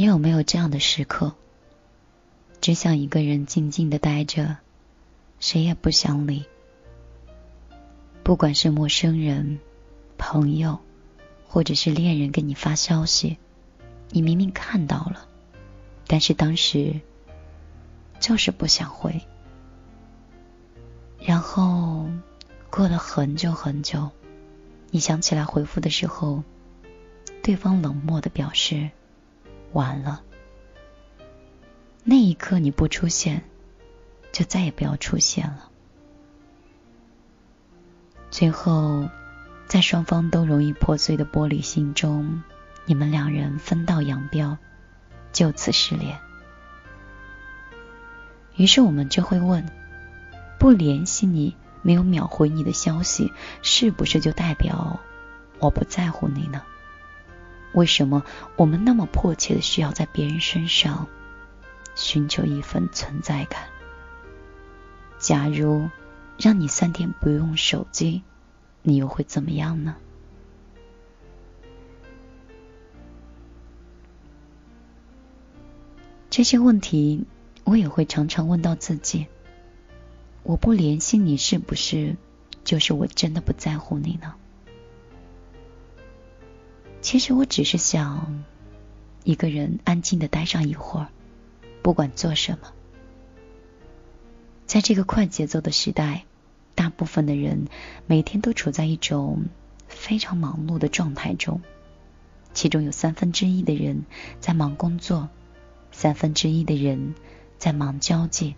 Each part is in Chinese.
你有没有这样的时刻？只想一个人静静的待着，谁也不想理。不管是陌生人、朋友，或者是恋人给你发消息，你明明看到了，但是当时就是不想回。然后过了很久很久，你想起来回复的时候，对方冷漠的表示完了。那一刻你不出现，就再也不要出现了。最后，在双方都容易破碎的玻璃心中，你们两人分道扬镳，就此失联。于是我们就会问：不联系你，没有秒回你的消息，是不是就代表我不在乎你呢？为什么我们那么迫切的需要在别人身上？寻求一份存在感。假如让你三天不用手机，你又会怎么样呢？这些问题我也会常常问到自己。我不联系你，是不是就是我真的不在乎你呢？其实我只是想一个人安静的待上一会儿。不管做什么，在这个快节奏的时代，大部分的人每天都处在一种非常忙碌的状态中。其中有三分之一的人在忙工作，三分之一的人在忙交际，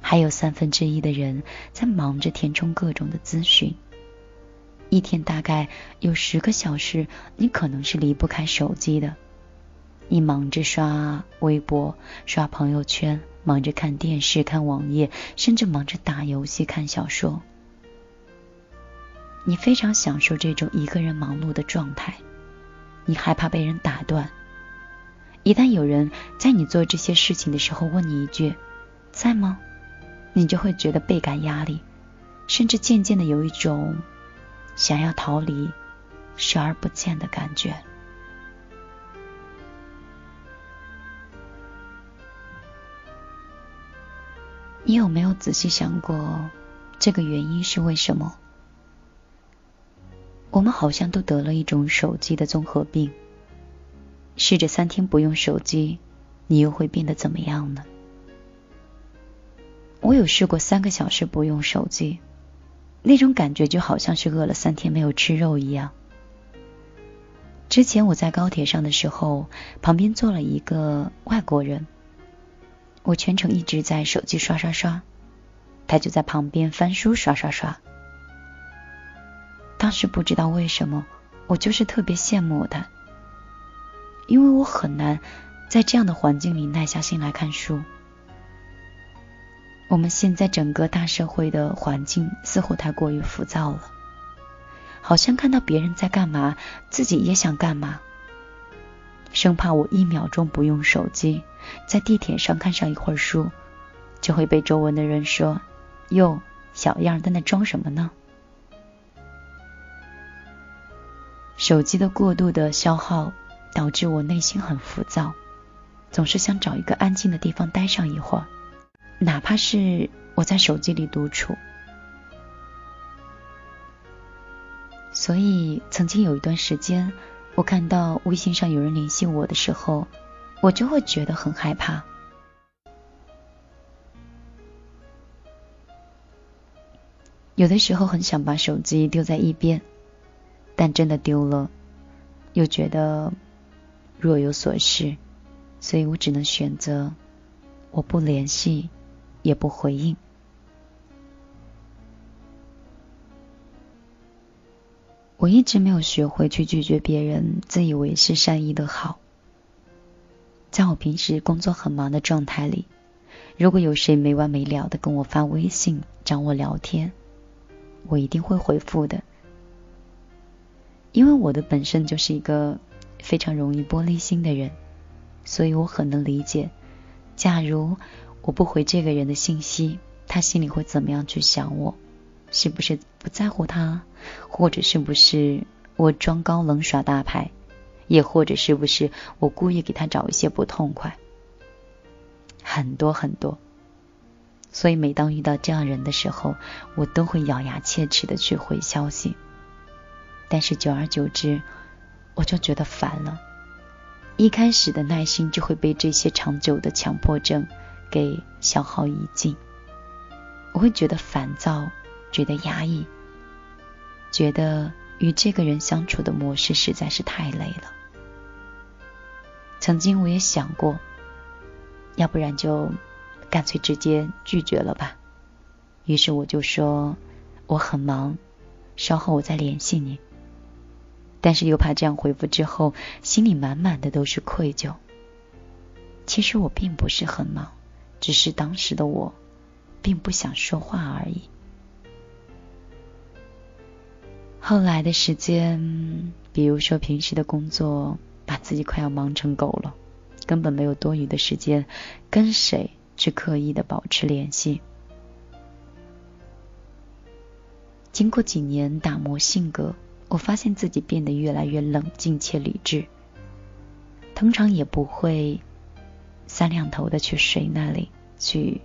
还有三分之一的人在忙着填充各种的资讯。一天大概有十个小时，你可能是离不开手机的。你忙着刷微博、刷朋友圈，忙着看电视、看网页，甚至忙着打游戏、看小说。你非常享受这种一个人忙碌的状态，你害怕被人打断。一旦有人在你做这些事情的时候问你一句“在吗”，你就会觉得倍感压力，甚至渐渐的有一种想要逃离、视而不见的感觉。你有没有仔细想过，这个原因是为什么？我们好像都得了一种手机的综合病。试着三天不用手机，你又会变得怎么样呢？我有试过三个小时不用手机，那种感觉就好像是饿了三天没有吃肉一样。之前我在高铁上的时候，旁边坐了一个外国人。我全程一直在手机刷刷刷，他就在旁边翻书刷刷刷。当时不知道为什么，我就是特别羡慕他，因为我很难在这样的环境里耐下心来看书。我们现在整个大社会的环境似乎太过于浮躁了，好像看到别人在干嘛，自己也想干嘛。生怕我一秒钟不用手机，在地铁上看上一会儿书，就会被周围的人说：“哟，小样在那装什么呢？”手机的过度的消耗，导致我内心很浮躁，总是想找一个安静的地方待上一会儿，哪怕是我在手机里独处。所以，曾经有一段时间。我看到微信上有人联系我的时候，我就会觉得很害怕。有的时候很想把手机丢在一边，但真的丢了，又觉得若有所失，所以我只能选择我不联系，也不回应。我一直没有学会去拒绝别人自以为是善意的好。在我平时工作很忙的状态里，如果有谁没完没了的跟我发微信找我聊天，我一定会回复的。因为我的本身就是一个非常容易玻璃心的人，所以我很能理解，假如我不回这个人的信息，他心里会怎么样去想我。是不是不在乎他，或者是不是我装高冷耍大牌，也或者是不是我故意给他找一些不痛快？很多很多。所以每当遇到这样人的时候，我都会咬牙切齿的去回消息。但是久而久之，我就觉得烦了。一开始的耐心就会被这些长久的强迫症给消耗殆尽。我会觉得烦躁，觉得压抑，觉得与这个人相处的模式实在是太累了。曾经我也想过，要不然就干脆直接拒绝了吧。于是我就说我很忙，稍后我再联系你。但是又怕这样回复之后，心里满满的都是愧疚。其实我并不是很忙，只是当时的我。并不想说话而已。后来的时间，比如说平时的工作，把自己快要忙成狗了，根本没有多余的时间跟谁去刻意的保持联系。经过几年打磨性格，我发现自己变得越来越冷静且理智，通常也不会三两头的去谁那里去。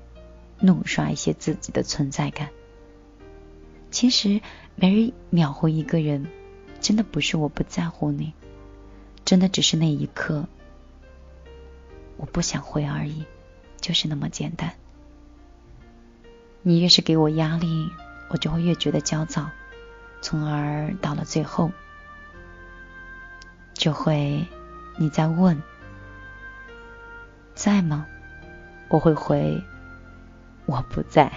怒刷一些自己的存在感。其实，没人秒回一个人，真的不是我不在乎你，真的只是那一刻我不想回而已，就是那么简单。你越是给我压力，我就会越觉得焦躁，从而到了最后，就会你在问在吗？我会回。我不在。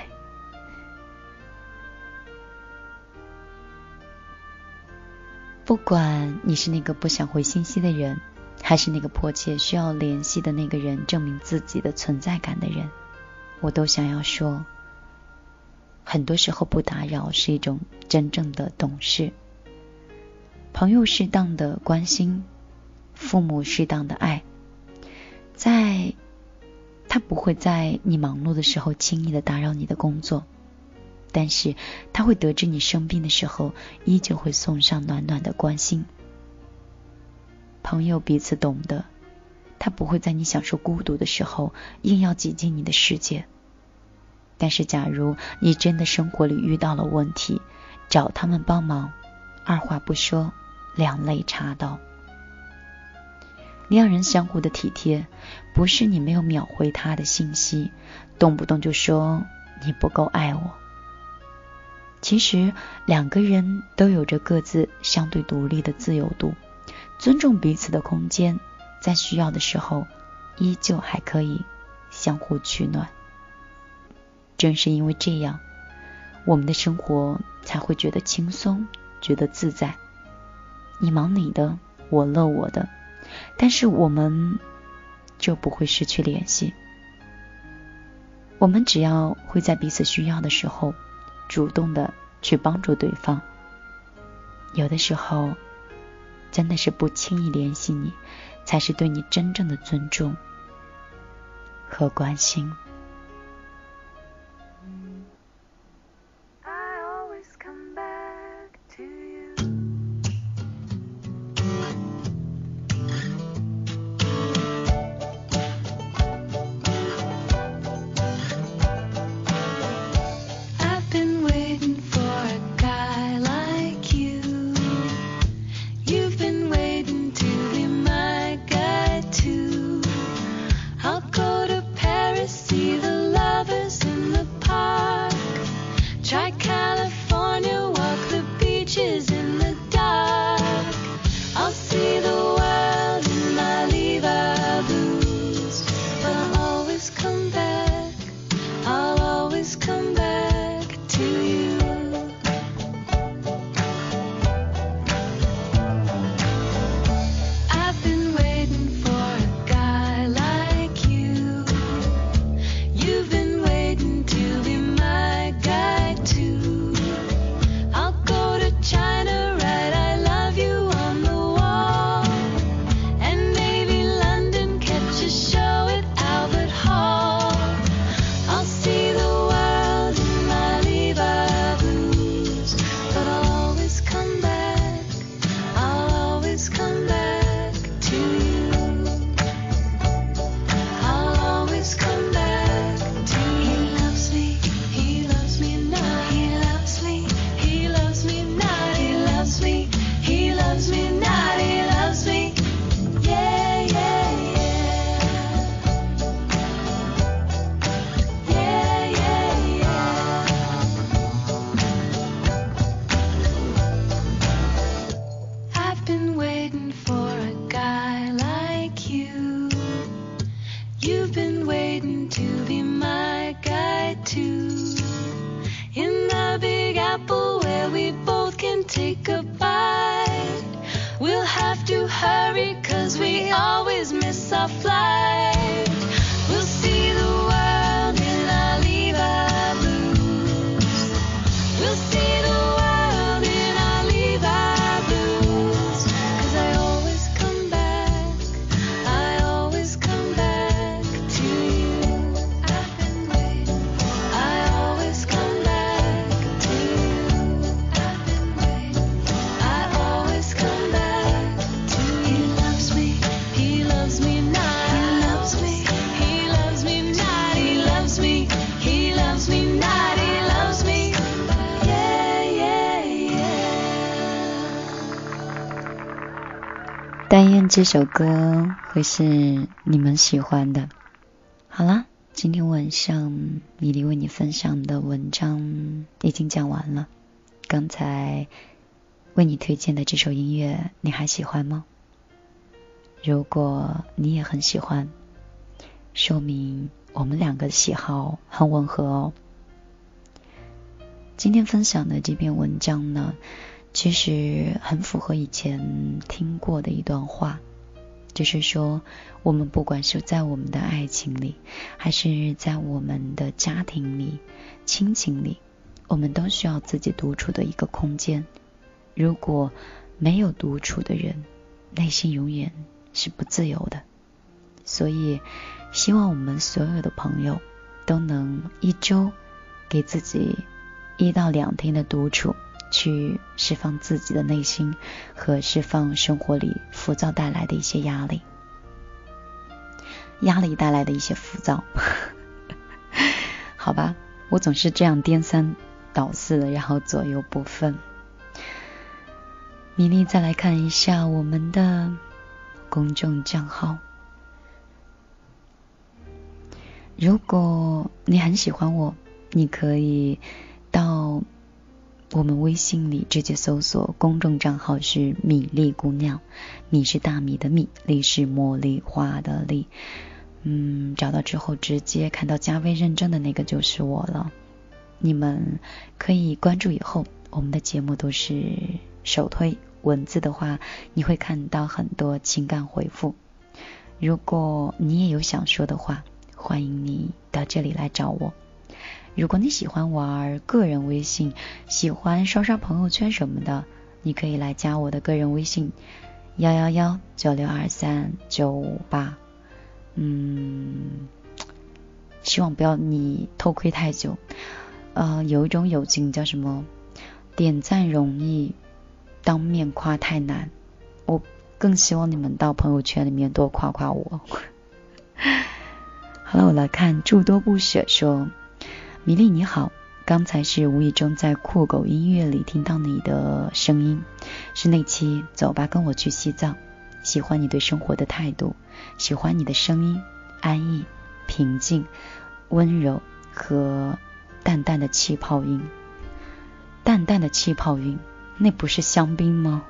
不管你是那个不想回信息的人，还是那个迫切需要联系的那个人，证明自己的存在感的人，我都想要说，很多时候不打扰是一种真正的懂事。朋友适当的关心，父母适当的爱，在。他不会在你忙碌的时候轻易的打扰你的工作，但是他会得知你生病的时候，依旧会送上暖暖的关心。朋友彼此懂得，他不会在你享受孤独的时候硬要挤进你的世界。但是假如你真的生活里遇到了问题，找他们帮忙，二话不说，两肋插刀。两人相互的体贴，不是你没有秒回他的信息，动不动就说你不够爱我。其实两个人都有着各自相对独立的自由度，尊重彼此的空间，在需要的时候，依旧还可以相互取暖。正是因为这样，我们的生活才会觉得轻松，觉得自在。你忙你的，我乐我的。但是我们就不会失去联系。我们只要会在彼此需要的时候，主动的去帮助对方。有的时候，真的是不轻易联系你，才是对你真正的尊重和关心。Cause we always miss our flight. 但愿这首歌会是你们喜欢的。好啦，今天晚上米粒为你分享的文章已经讲完了。刚才为你推荐的这首音乐，你还喜欢吗？如果你也很喜欢，说明我们两个喜好很吻合哦。今天分享的这篇文章呢，其实很符合以前听过的一段话，就是说，我们不管是在我们的爱情里，还是在我们的家庭里、亲情里，我们都需要自己独处的一个空间。如果没有独处的人，内心永远是不自由的。所以，希望我们所有的朋友都能一周给自己一到两天的独处，去释放自己的内心和释放生活里浮躁带来的一些压力，压力带来的一些浮躁。好吧，我总是这样颠三倒四的，然后左右不分。米粒，再来看一下我们的公众账号。如果你很喜欢我，你可以我们微信里直接搜索公众账号是米粒姑娘，米是大米的米，粒是茉莉花的粒。嗯，找到之后直接看到加微认证的那个就是我了。你们可以关注以后，我们的节目都是首推。文字的话，你会看到很多情感回复。如果你也有想说的话，欢迎你到这里来找我。如果你喜欢玩个人微信，喜欢刷刷朋友圈什么的，你可以来加我的个人微信幺幺幺九六二三九五八。嗯，希望不要你偷窥太久。呃，有一种友情叫什么？点赞容易。当面夸太难，我更希望你们到朋友圈里面多夸夸我。好了，我来看诸多不舍说，米粒你好，刚才是无意中在酷狗音乐里听到你的声音，是那期走吧跟我去西藏，喜欢你对生活的态度，喜欢你的声音，安逸、平静、温柔和淡淡的气泡音，淡淡的气泡音。那不是香槟吗？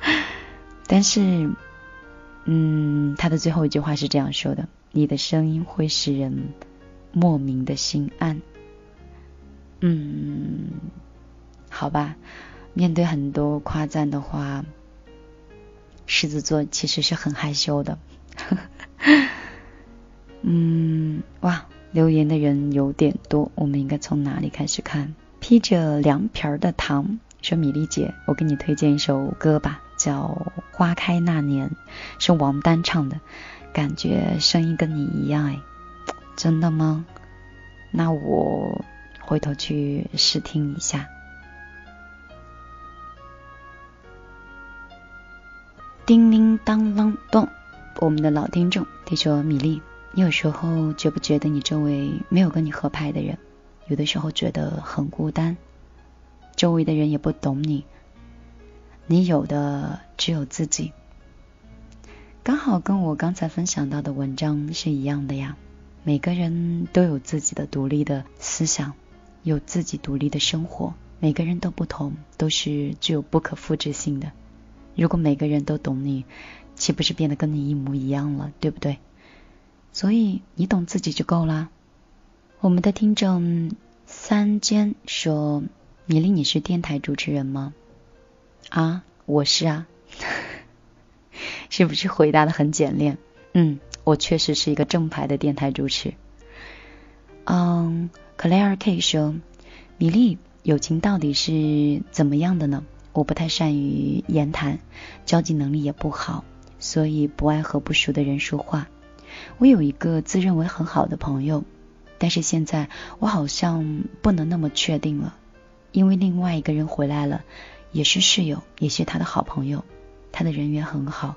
但是，嗯，他的最后一句话是这样说的：“你的声音会使人莫名的心安。”嗯，好吧，面对很多夸赞的话，狮子座其实是很害羞的。嗯，哇，留言的人有点多，我们应该从哪里开始看？披着凉皮儿的糖。说米粒姐，我给你推荐一首歌吧，叫《花开那年》，是王丹唱的，感觉声音跟你一样哎，真的吗？那我回头去试听一下。叮铃当啷咚，我们的老听众他说米粒，你有时候觉不觉得你周围没有跟你合拍的人？有的时候觉得很孤单。周围的人也不懂你，你有的只有自己。刚好跟我刚才分享到的文章是一样的呀。每个人都有自己的独立的思想，有自己独立的生活。每个人都不同，都是具有不可复制性的。如果每个人都懂你，岂不是变得跟你一模一样了？对不对？所以你懂自己就够啦。我们的听众三间说。米粒，你是电台主持人吗？啊，我是啊。是不是回答的很简练？嗯，我确实是一个正牌的电台主持。嗯，Clare K 说，米粒，友情到底是怎么样的呢？我不太善于言谈，交际能力也不好，所以不爱和不熟的人说话。我有一个自认为很好的朋友，但是现在我好像不能那么确定了，因为另外一个人回来了，也是室友，也是他的好朋友，他的人缘很好。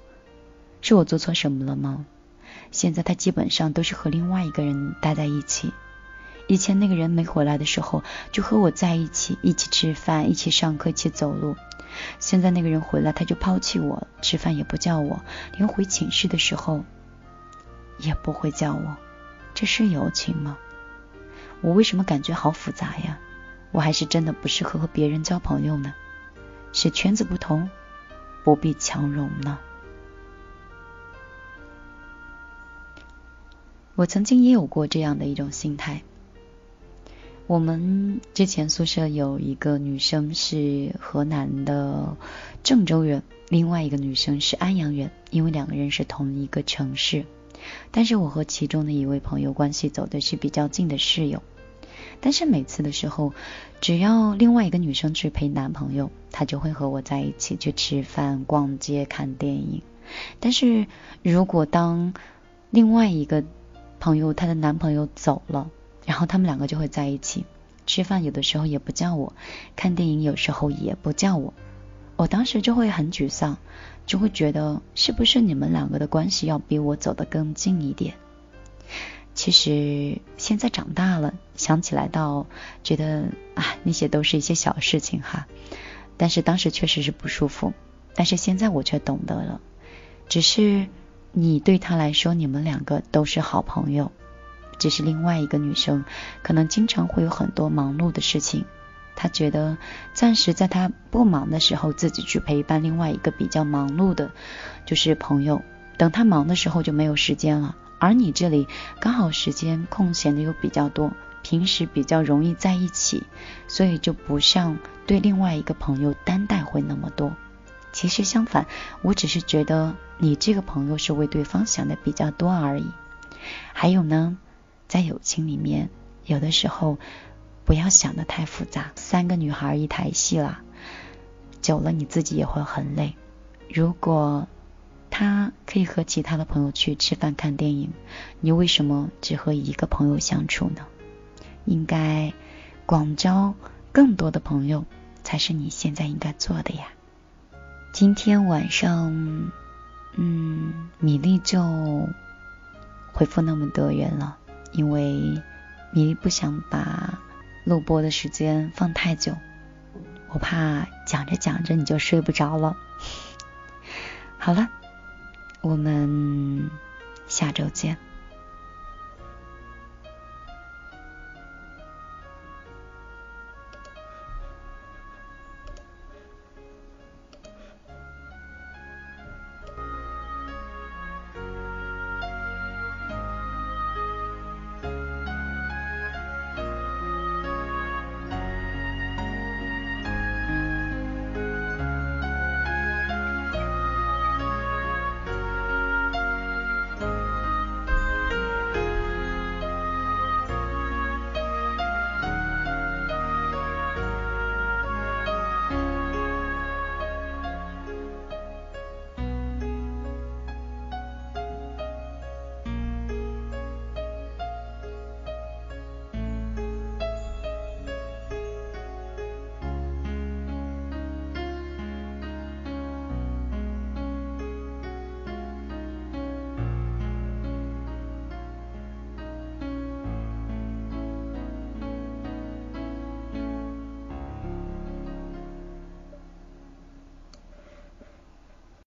是我做错什么了吗？现在他基本上都是和另外一个人待在一起。以前那个人没回来的时候，就和我在一起，一起吃饭，一起上课，一起走路。现在那个人回来，他就抛弃我，吃饭也不叫我，连回寝室的时候也不会叫我。这是友情吗？我为什么感觉好复杂呀？我还是真的不适合和别人交朋友呢？是圈子不同，不必强融呢？我曾经也有过这样的一种心态。我们之前宿舍有一个女生是河南的郑州人，另外一个女生是安阳人，因为两个人是同一个城市。但是我和其中的一位朋友关系走的是比较近的室友。但是每次的时候，只要另外一个女生去陪男朋友，她就会和我在一起去吃饭、逛街、看电影。但是如果当另外一个朋友她的男朋友走了，然后他们两个就会在一起。吃饭，有的时候也不叫我，看电影有时候也不叫我，我当时就会很沮丧，就会觉得是不是你们两个的关系要比我走得更近一点？其实现在长大了，想起来倒觉得啊，那些都是一些小事情哈，但是当时确实是不舒服，但是现在我却懂得了，只是你对他来说，你们两个都是好朋友。只是另外一个女生，可能经常会有很多忙碌的事情，她觉得暂时在她不忙的时候，自己去陪伴另外一个比较忙碌的，就是朋友。等她忙的时候就没有时间了，而你这里刚好时间空闲的又比较多，平时比较容易在一起，所以就不像对另外一个朋友担待会那么多。其实相反，我只是觉得你这个朋友是为对方想的比较多而已。还有呢？在友情里面，有的时候不要想的太复杂。三个女孩一台戏啦，久了你自己也会很累。如果他可以和其他的朋友去吃饭、看电影，你为什么只和一个朋友相处呢？应该广交更多的朋友，才是你现在应该做的呀。今天晚上，嗯，米粒就回复那么多人了。因为米粒不想把录播的时间放太久，我怕讲着讲着你就睡不着了。好了，我们下周见。